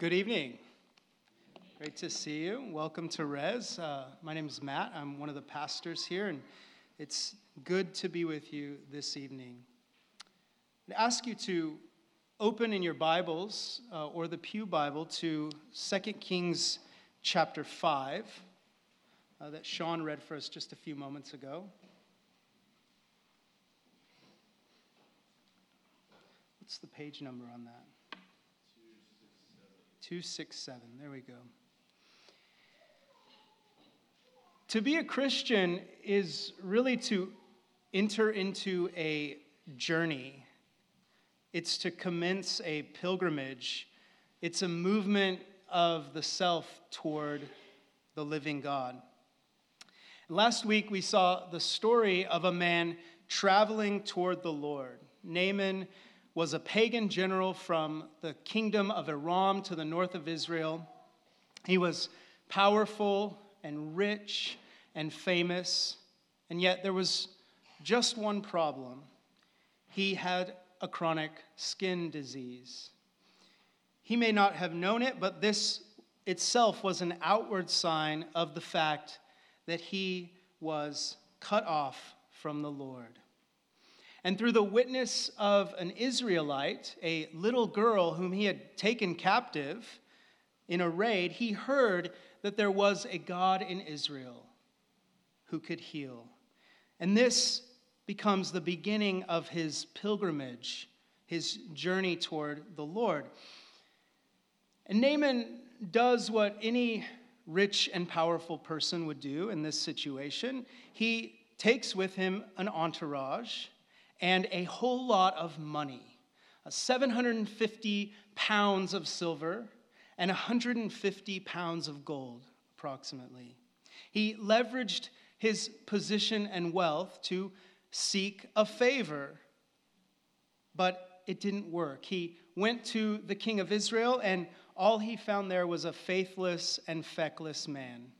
Good evening. Great to see you. Welcome to Res. Uh, my name is Matt. I'm one of the pastors here, and it's good to be with you this evening. I'd ask you to open in your Bibles uh, or the Pew Bible to 2 Kings chapter 5 uh, that Sean read for us just a few moments ago. What's the page number on that? 267. There we go. To be a Christian is really to enter into a journey. It's to commence a pilgrimage. It's a movement of the self toward the living God. Last week we saw the story of a man traveling toward the Lord. Naaman was a pagan general from the kingdom of Aram to the north of Israel. He was powerful and rich and famous, and yet there was just one problem. He had a chronic skin disease. He may not have known it, but this itself was an outward sign of the fact that he was cut off from the Lord. And through the witness of an Israelite, a little girl whom he had taken captive in a raid, he heard that there was a God in Israel who could heal. And this becomes the beginning of his pilgrimage, his journey toward the Lord. And Naaman does what any rich and powerful person would do in this situation. He takes with him an entourage and a whole lot of money uh, 750 pounds of silver and 150 pounds of gold, approximately. He leveraged his position and wealth to seek a favor, but it didn't work. He went to the king of Israel, and all he found there was a faithless and feckless man.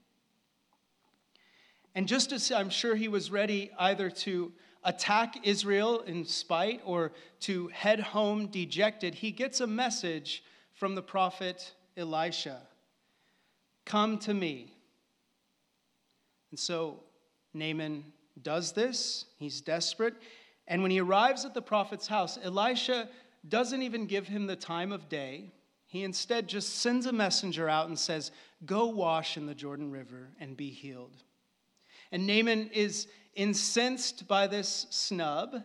And just as I'm sure he was ready either to attack Israel in spite or to head home dejected, he gets a message from the prophet Elisha Come to me. And so Naaman does this. He's desperate. And when he arrives at the prophet's house, Elisha doesn't even give him the time of day. He instead just sends a messenger out and says, Go wash in the Jordan River and be healed. And Naaman is incensed by this snub,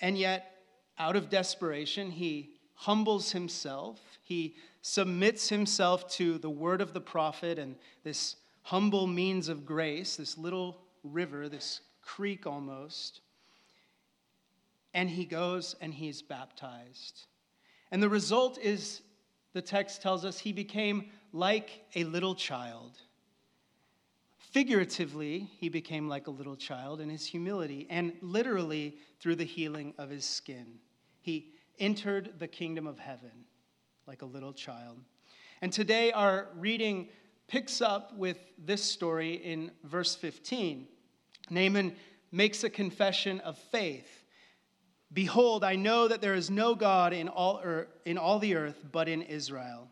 and yet, out of desperation, he humbles himself. He submits himself to the word of the prophet and this humble means of grace, this little river, this creek almost. And he goes and he's baptized. And the result is, the text tells us, he became like a little child. Figuratively, he became like a little child in his humility, and literally through the healing of his skin. He entered the kingdom of heaven like a little child. And today, our reading picks up with this story in verse 15. Naaman makes a confession of faith. Behold, I know that there is no God in all, in all the earth but in Israel.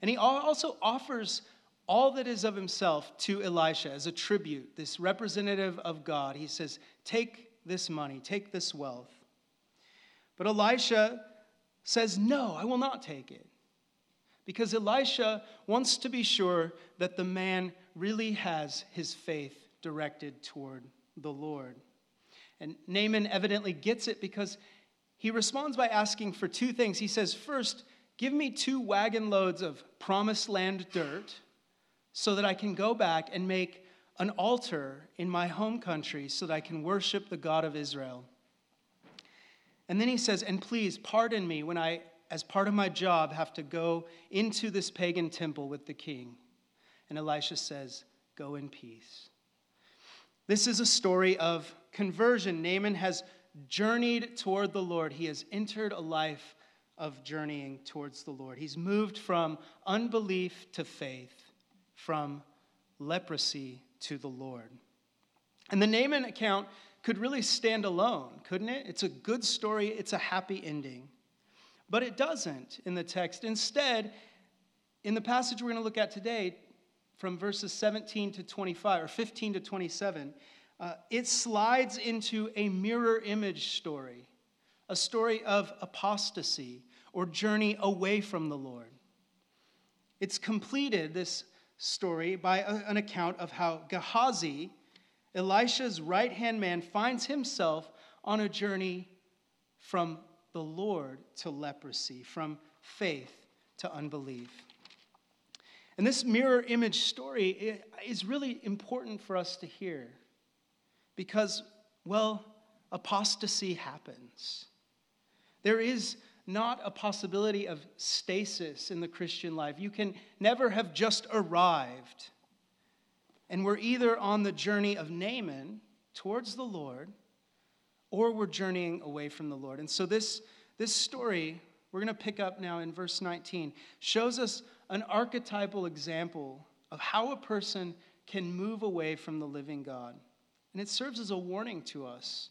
And he also offers all that is of himself to Elisha as a tribute, this representative of God. He says, Take this money, take this wealth. But Elisha says, No, I will not take it. Because Elisha wants to be sure that the man really has his faith directed toward the Lord. And Naaman evidently gets it because he responds by asking for two things. He says, First, give me two wagon loads of promised land dirt so that I can go back and make an altar in my home country so that I can worship the God of Israel. And then he says, And please pardon me when I, as part of my job, have to go into this pagan temple with the king. And Elisha says, Go in peace. This is a story of conversion. Naaman has journeyed toward the Lord, he has entered a life of journeying towards the Lord. He's moved from unbelief to faith, from leprosy to the Lord. And the Naaman account could really stand alone, couldn't it? It's a good story, it's a happy ending. But it doesn't in the text. Instead, in the passage we're going to look at today, from verses 17 to 25, or 15 to 27, uh, it slides into a mirror image story, a story of apostasy or journey away from the Lord. It's completed, this story, by an account of how Gehazi, Elisha's right hand man, finds himself on a journey from the Lord to leprosy, from faith to unbelief. And this mirror image story is really important for us to hear because, well, apostasy happens. There is not a possibility of stasis in the Christian life. You can never have just arrived. And we're either on the journey of Naaman towards the Lord, or we're journeying away from the Lord. And so this, this story, we're going to pick up now in verse 19, shows us an archetypal example of how a person can move away from the living God. And it serves as a warning to us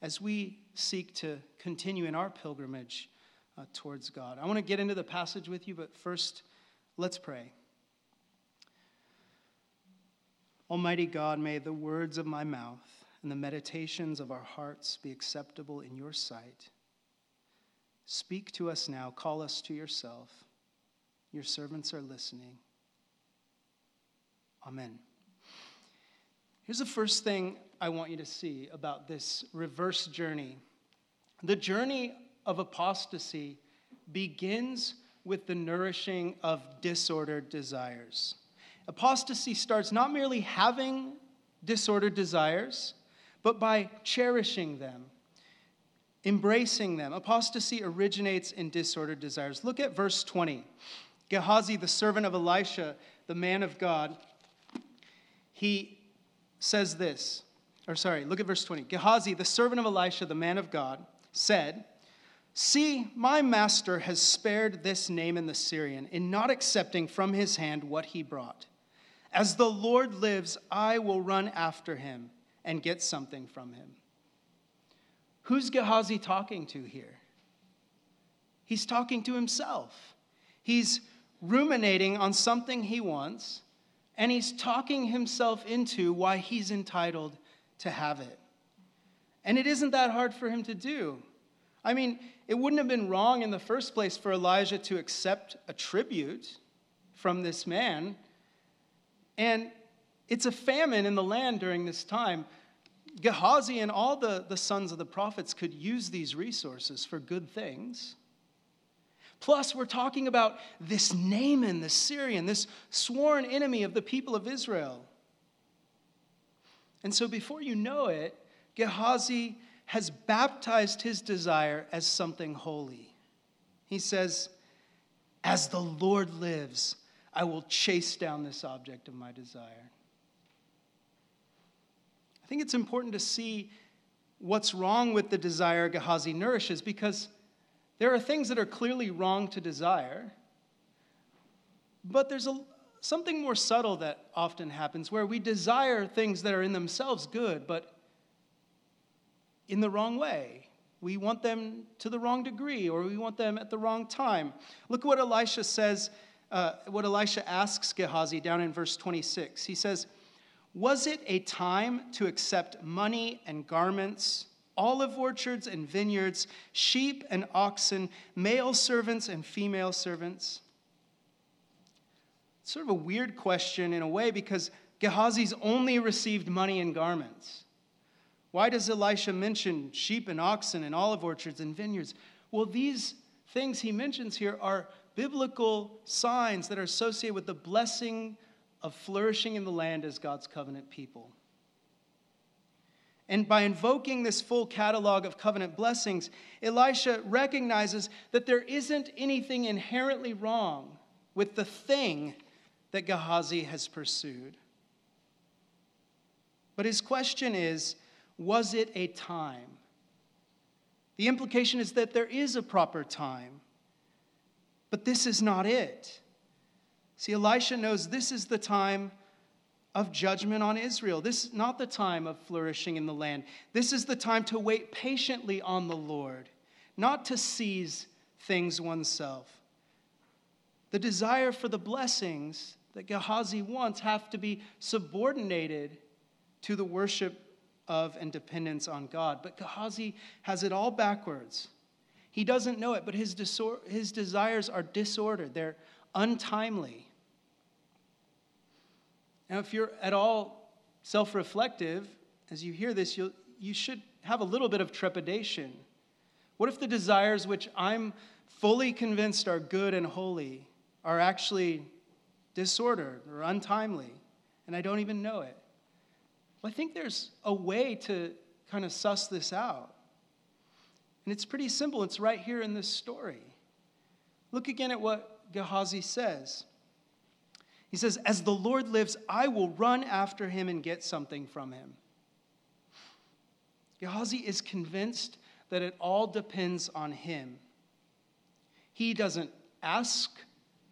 as we seek to continue in our pilgrimage uh, towards God. I want to get into the passage with you, but first, let's pray. Almighty God, may the words of my mouth and the meditations of our hearts be acceptable in your sight. Speak to us now, call us to yourself. Your servants are listening. Amen. Here's the first thing I want you to see about this reverse journey. The journey of apostasy begins with the nourishing of disordered desires. Apostasy starts not merely having disordered desires, but by cherishing them, embracing them. Apostasy originates in disordered desires. Look at verse 20. Gehazi, the servant of Elisha, the man of God, he says this, or sorry, look at verse 20. Gehazi, the servant of Elisha, the man of God, said, See, my master has spared this Naaman the Syrian in not accepting from his hand what he brought. As the Lord lives, I will run after him and get something from him. Who's Gehazi talking to here? He's talking to himself. He's ruminating on something he wants, and he's talking himself into why he's entitled to have it. And it isn't that hard for him to do. I mean, it wouldn't have been wrong in the first place for Elijah to accept a tribute from this man. And it's a famine in the land during this time. Gehazi and all the, the sons of the prophets could use these resources for good things. Plus, we're talking about this Naaman, the Syrian, this sworn enemy of the people of Israel. And so, before you know it, Gehazi has baptized his desire as something holy. He says, As the Lord lives, I will chase down this object of my desire. I think it's important to see what's wrong with the desire Gehazi nourishes because there are things that are clearly wrong to desire, but there's a, something more subtle that often happens where we desire things that are in themselves good, but in the wrong way. We want them to the wrong degree, or we want them at the wrong time. Look what Elisha says, uh, what Elisha asks Gehazi down in verse 26. He says, Was it a time to accept money and garments, olive orchards and vineyards, sheep and oxen, male servants and female servants? It's sort of a weird question in a way because Gehazi's only received money and garments. Why does Elisha mention sheep and oxen and olive orchards and vineyards? Well, these things he mentions here are biblical signs that are associated with the blessing of flourishing in the land as God's covenant people. And by invoking this full catalog of covenant blessings, Elisha recognizes that there isn't anything inherently wrong with the thing that Gehazi has pursued. But his question is was it a time? The implication is that there is a proper time, but this is not it. See, Elisha knows this is the time of judgment on Israel. This is not the time of flourishing in the land. This is the time to wait patiently on the Lord, not to seize things oneself. The desire for the blessings that Gehazi wants have to be subordinated to the worship of and dependence on God. But Gehazi has it all backwards. He doesn't know it, but his, disor- his desires are disordered, they're untimely. Now, if you're at all self reflective, as you hear this, you you should have a little bit of trepidation. What if the desires which I'm fully convinced are good and holy are actually disordered or untimely, and I don't even know it? Well, I think there's a way to kind of suss this out. And it's pretty simple, it's right here in this story. Look again at what Gehazi says. He says, As the Lord lives, I will run after him and get something from him. Gehazi is convinced that it all depends on him. He doesn't ask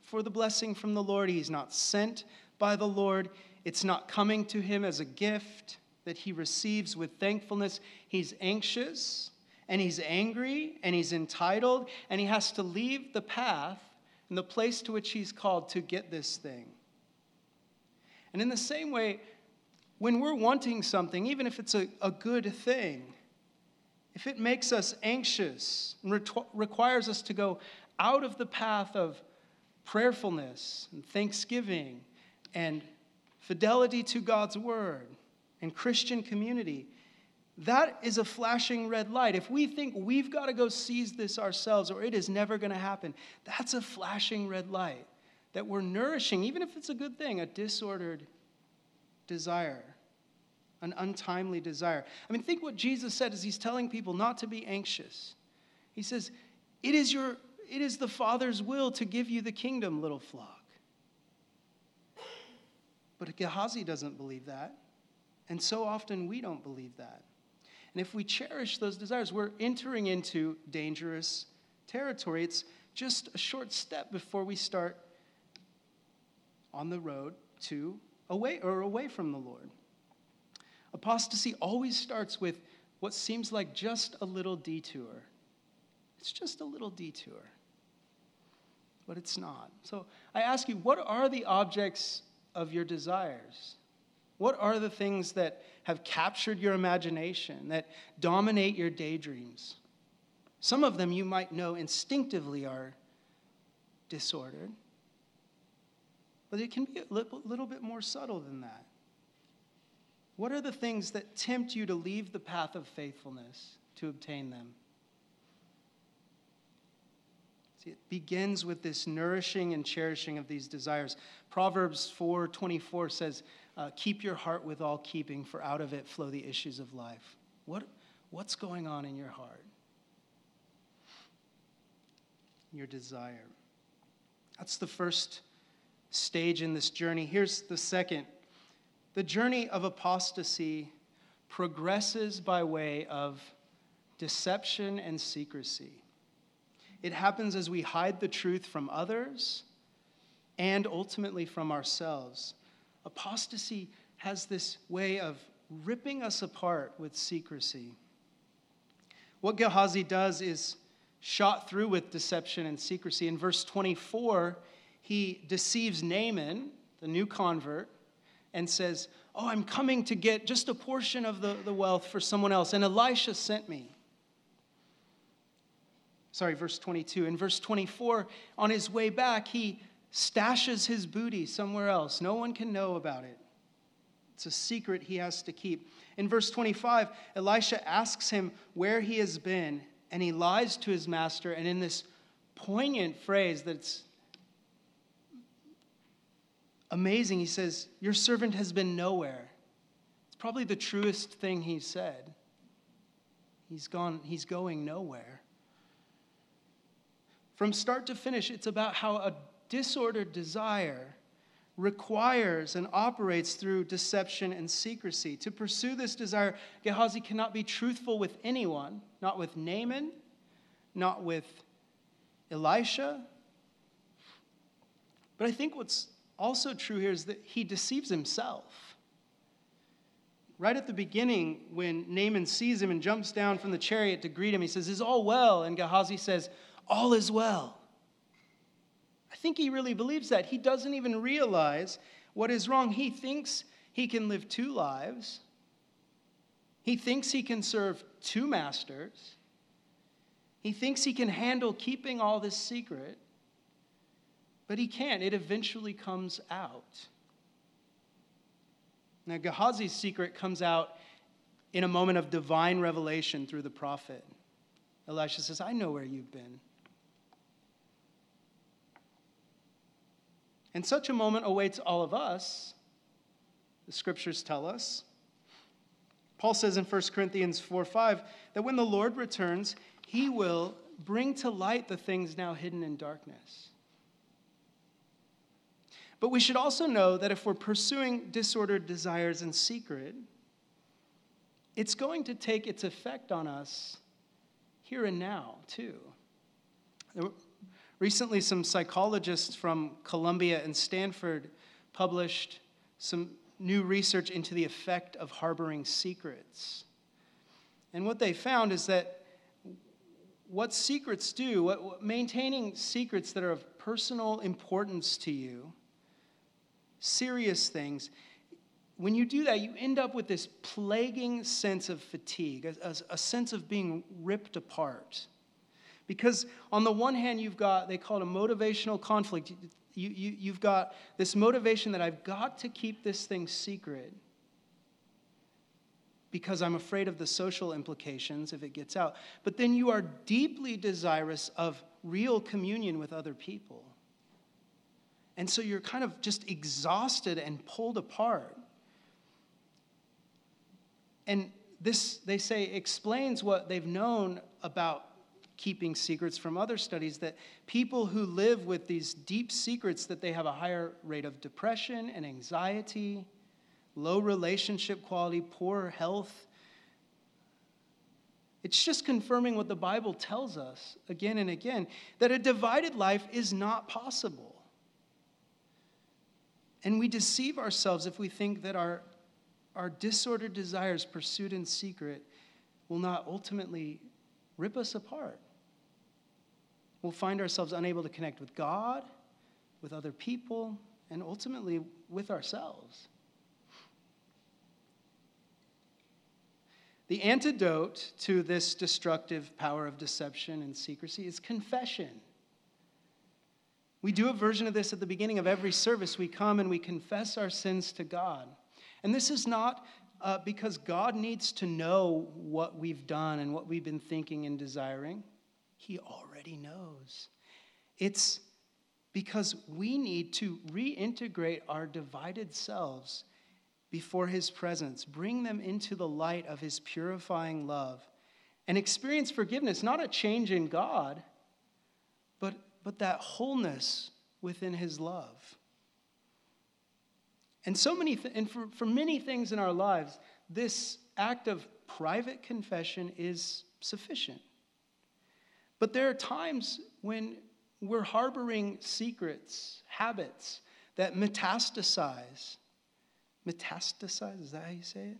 for the blessing from the Lord, he's not sent by the Lord. It's not coming to him as a gift that he receives with thankfulness. He's anxious and he's angry and he's entitled and he has to leave the path and the place to which he's called to get this thing. And in the same way, when we're wanting something, even if it's a, a good thing, if it makes us anxious and re- requires us to go out of the path of prayerfulness and thanksgiving and fidelity to God's word and Christian community, that is a flashing red light. If we think we've got to go seize this ourselves or it is never going to happen, that's a flashing red light that we're nourishing, even if it's a good thing, a disordered desire, an untimely desire. I mean, think what Jesus said as he's telling people not to be anxious. He says, It is, your, it is the Father's will to give you the kingdom, little flock. But Gehazi doesn't believe that. And so often we don't believe that. And if we cherish those desires, we're entering into dangerous territory. It's just a short step before we start on the road to away or away from the Lord. Apostasy always starts with what seems like just a little detour. It's just a little detour. But it's not. So I ask you, what are the objects of your desires? What are the things that have captured your imagination, that dominate your daydreams? Some of them you might know instinctively are disordered, but it can be a little bit more subtle than that. What are the things that tempt you to leave the path of faithfulness to obtain them? See, it begins with this nourishing and cherishing of these desires. Proverbs 4:24 says, uh, "Keep your heart with all keeping, for out of it flow the issues of life." What, what's going on in your heart? Your desire. That's the first stage in this journey. Here's the second. The journey of apostasy progresses by way of deception and secrecy. It happens as we hide the truth from others and ultimately from ourselves. Apostasy has this way of ripping us apart with secrecy. What Gehazi does is shot through with deception and secrecy. In verse 24, he deceives Naaman, the new convert, and says, Oh, I'm coming to get just a portion of the, the wealth for someone else. And Elisha sent me sorry, verse 22. In verse 24, on his way back, he stashes his booty somewhere else. No one can know about it. It's a secret he has to keep. In verse 25, Elisha asks him where he has been, and he lies to his master. And in this poignant phrase that's amazing, he says, Your servant has been nowhere. It's probably the truest thing he said. He's gone, he's going nowhere. From start to finish, it's about how a disordered desire requires and operates through deception and secrecy. To pursue this desire, Gehazi cannot be truthful with anyone, not with Naaman, not with Elisha. But I think what's also true here is that he deceives himself. Right at the beginning, when Naaman sees him and jumps down from the chariot to greet him, he says, Is all well? And Gehazi says, all is well. I think he really believes that. He doesn't even realize what is wrong. He thinks he can live two lives, he thinks he can serve two masters. He thinks he can handle keeping all this secret, but he can't. It eventually comes out. Now, Gehazi's secret comes out in a moment of divine revelation through the prophet. Elisha says, I know where you've been. And such a moment awaits all of us, the scriptures tell us. Paul says in 1 Corinthians 4 5 that when the Lord returns, he will bring to light the things now hidden in darkness. But we should also know that if we're pursuing disordered desires in secret, it's going to take its effect on us here and now, too. Recently, some psychologists from Columbia and Stanford published some new research into the effect of harboring secrets. And what they found is that what secrets do, what, what, maintaining secrets that are of personal importance to you, serious things, when you do that, you end up with this plaguing sense of fatigue, a, a, a sense of being ripped apart. Because on the one hand, you've got, they call it a motivational conflict. You, you, you've got this motivation that I've got to keep this thing secret because I'm afraid of the social implications if it gets out. But then you are deeply desirous of real communion with other people. And so you're kind of just exhausted and pulled apart. And this, they say, explains what they've known about keeping secrets from other studies that people who live with these deep secrets that they have a higher rate of depression and anxiety low relationship quality, poor health. It's just confirming what the Bible tells us again and again that a divided life is not possible. And we deceive ourselves if we think that our, our disordered desires pursued in secret will not ultimately rip us apart. We'll find ourselves unable to connect with God, with other people, and ultimately with ourselves. The antidote to this destructive power of deception and secrecy is confession. We do a version of this at the beginning of every service. We come and we confess our sins to God. And this is not uh, because God needs to know what we've done and what we've been thinking and desiring. He already knows. It's because we need to reintegrate our divided selves before his presence, bring them into the light of his purifying love, and experience forgiveness, not a change in God, but, but that wholeness within his love. And so many, th- and for, for many things in our lives, this act of private confession is sufficient. But there are times when we're harboring secrets, habits that metastasize metastasize, is that how you say it?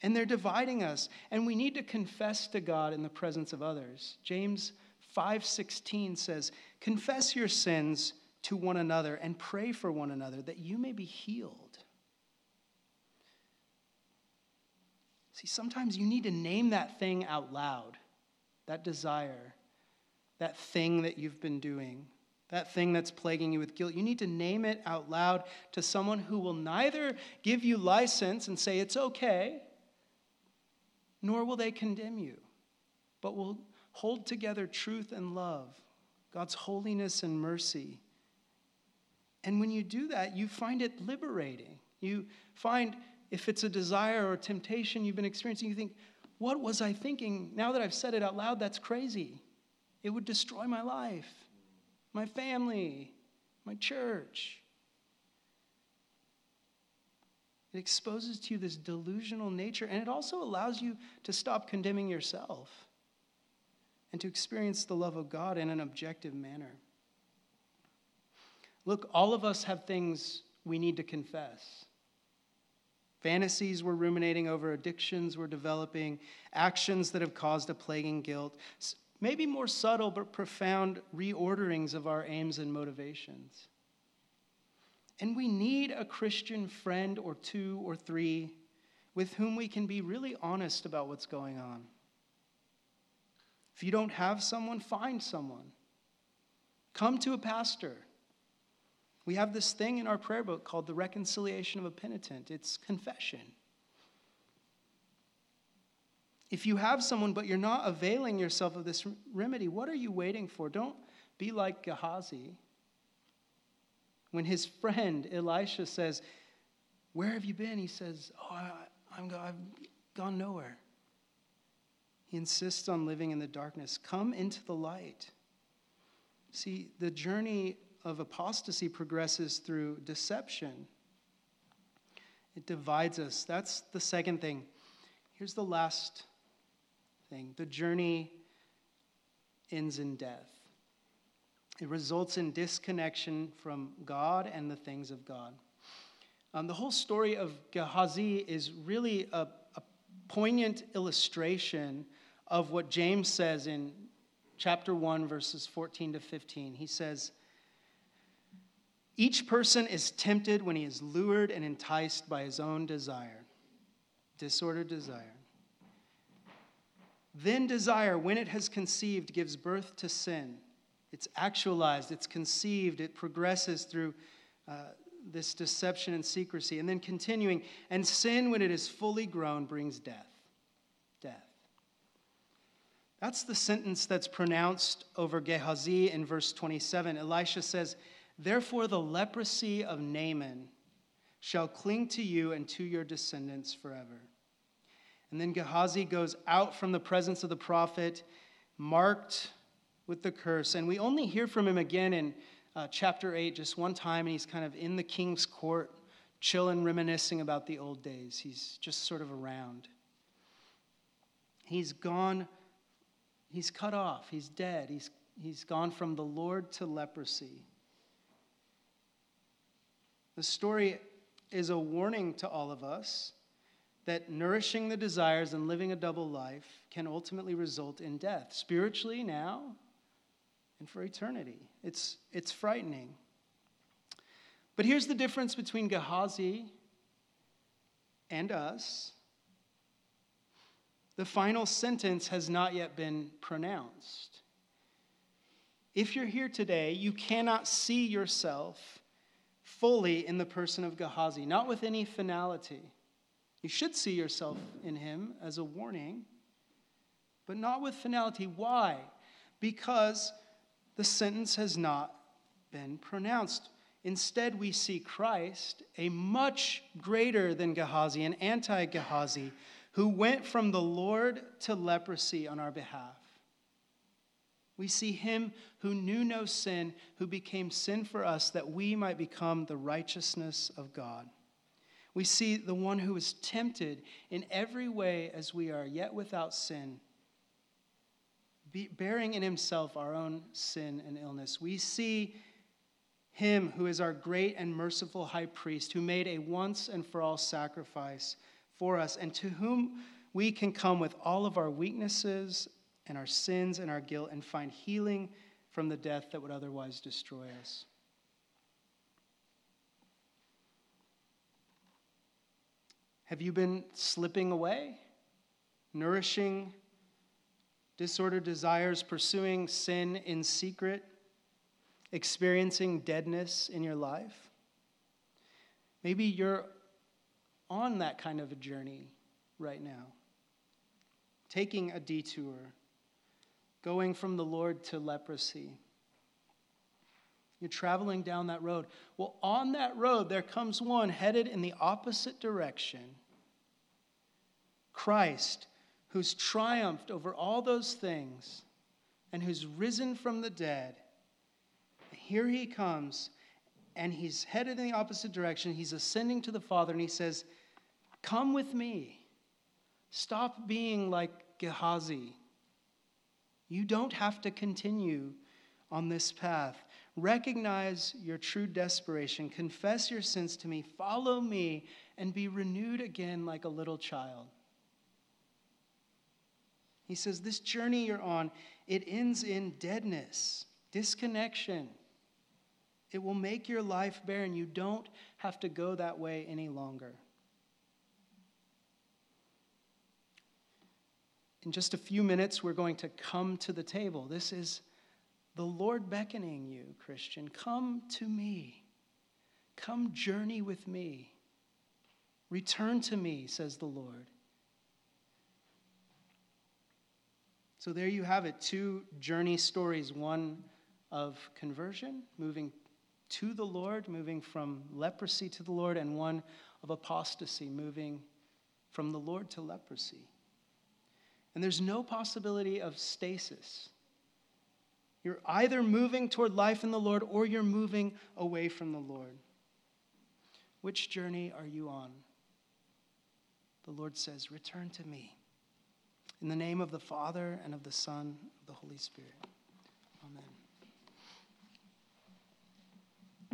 And they're dividing us, and we need to confess to God in the presence of others. James 5:16 says, "Confess your sins to one another and pray for one another that you may be healed." See, sometimes you need to name that thing out loud, that desire, that thing that you've been doing that thing that's plaguing you with guilt, you need to name it out loud to someone who will neither give you license and say it's okay, nor will they condemn you, but will hold together truth and love, God's holiness and mercy. And when you do that, you find it liberating. You find if it's a desire or temptation you've been experiencing, you think, what was I thinking? Now that I've said it out loud, that's crazy. It would destroy my life my family, my church. It exposes to you this delusional nature, and it also allows you to stop condemning yourself and to experience the love of God in an objective manner. Look, all of us have things we need to confess. Fantasies we're ruminating over, addictions we're developing, actions that have caused a plaguing guilt maybe more subtle but profound reorderings of our aims and motivations. And we need a Christian friend or two or three with whom we can be really honest about what's going on. If you don't have someone, find someone. Come to a pastor. We have this thing in our prayer book called the reconciliation of a penitent. It's confession. If you have someone, but you're not availing yourself of this remedy, what are you waiting for? Don't be like Gehazi. When his friend Elisha says, Where have you been? He says, Oh, I, I'm, I've gone nowhere. He insists on living in the darkness. Come into the light. See, the journey of apostasy progresses through deception. It divides us. That's the second thing. Here's the last thing the journey ends in death. It results in disconnection from God and the things of God. Um, the whole story of Gehazi is really a, a poignant illustration of what James says in chapter 1, verses 14 to 15. He says, Each person is tempted when he is lured and enticed by his own desire, disordered desire. Then desire, when it has conceived, gives birth to sin. It's actualized, it's conceived, it progresses through uh, this deception and secrecy. And then continuing, and sin, when it is fully grown, brings death. Death. That's the sentence that's pronounced over Gehazi in verse 27. Elisha says, Therefore, the leprosy of Naaman shall cling to you and to your descendants forever. And then Gehazi goes out from the presence of the prophet, marked with the curse. And we only hear from him again in uh, chapter 8, just one time, and he's kind of in the king's court, chilling, reminiscing about the old days. He's just sort of around. He's gone, he's cut off, he's dead, he's, he's gone from the Lord to leprosy. The story is a warning to all of us that nourishing the desires and living a double life can ultimately result in death, spiritually now and for eternity. It's, it's frightening. But here's the difference between Gehazi and us the final sentence has not yet been pronounced. If you're here today, you cannot see yourself fully in the person of Gehazi, not with any finality. You should see yourself in him as a warning, but not with finality. Why? Because the sentence has not been pronounced. Instead, we see Christ, a much greater than Gehazi, an anti Gehazi, who went from the Lord to leprosy on our behalf. We see him who knew no sin, who became sin for us that we might become the righteousness of God. We see the one who is tempted in every way as we are, yet without sin, bearing in himself our own sin and illness. We see him who is our great and merciful high priest, who made a once and for all sacrifice for us, and to whom we can come with all of our weaknesses and our sins and our guilt and find healing from the death that would otherwise destroy us. Have you been slipping away, nourishing disordered desires, pursuing sin in secret, experiencing deadness in your life? Maybe you're on that kind of a journey right now, taking a detour, going from the Lord to leprosy. You're traveling down that road. Well, on that road, there comes one headed in the opposite direction Christ, who's triumphed over all those things and who's risen from the dead. Here he comes, and he's headed in the opposite direction. He's ascending to the Father, and he says, Come with me. Stop being like Gehazi. You don't have to continue on this path. Recognize your true desperation. Confess your sins to me. Follow me and be renewed again like a little child. He says, This journey you're on, it ends in deadness, disconnection. It will make your life barren. You don't have to go that way any longer. In just a few minutes, we're going to come to the table. This is the Lord beckoning you, Christian. Come to me. Come journey with me. Return to me, says the Lord. So there you have it two journey stories one of conversion, moving to the Lord, moving from leprosy to the Lord, and one of apostasy, moving from the Lord to leprosy. And there's no possibility of stasis. You're either moving toward life in the Lord or you're moving away from the Lord. Which journey are you on? The Lord says, Return to me. In the name of the Father, and of the Son, of the Holy Spirit.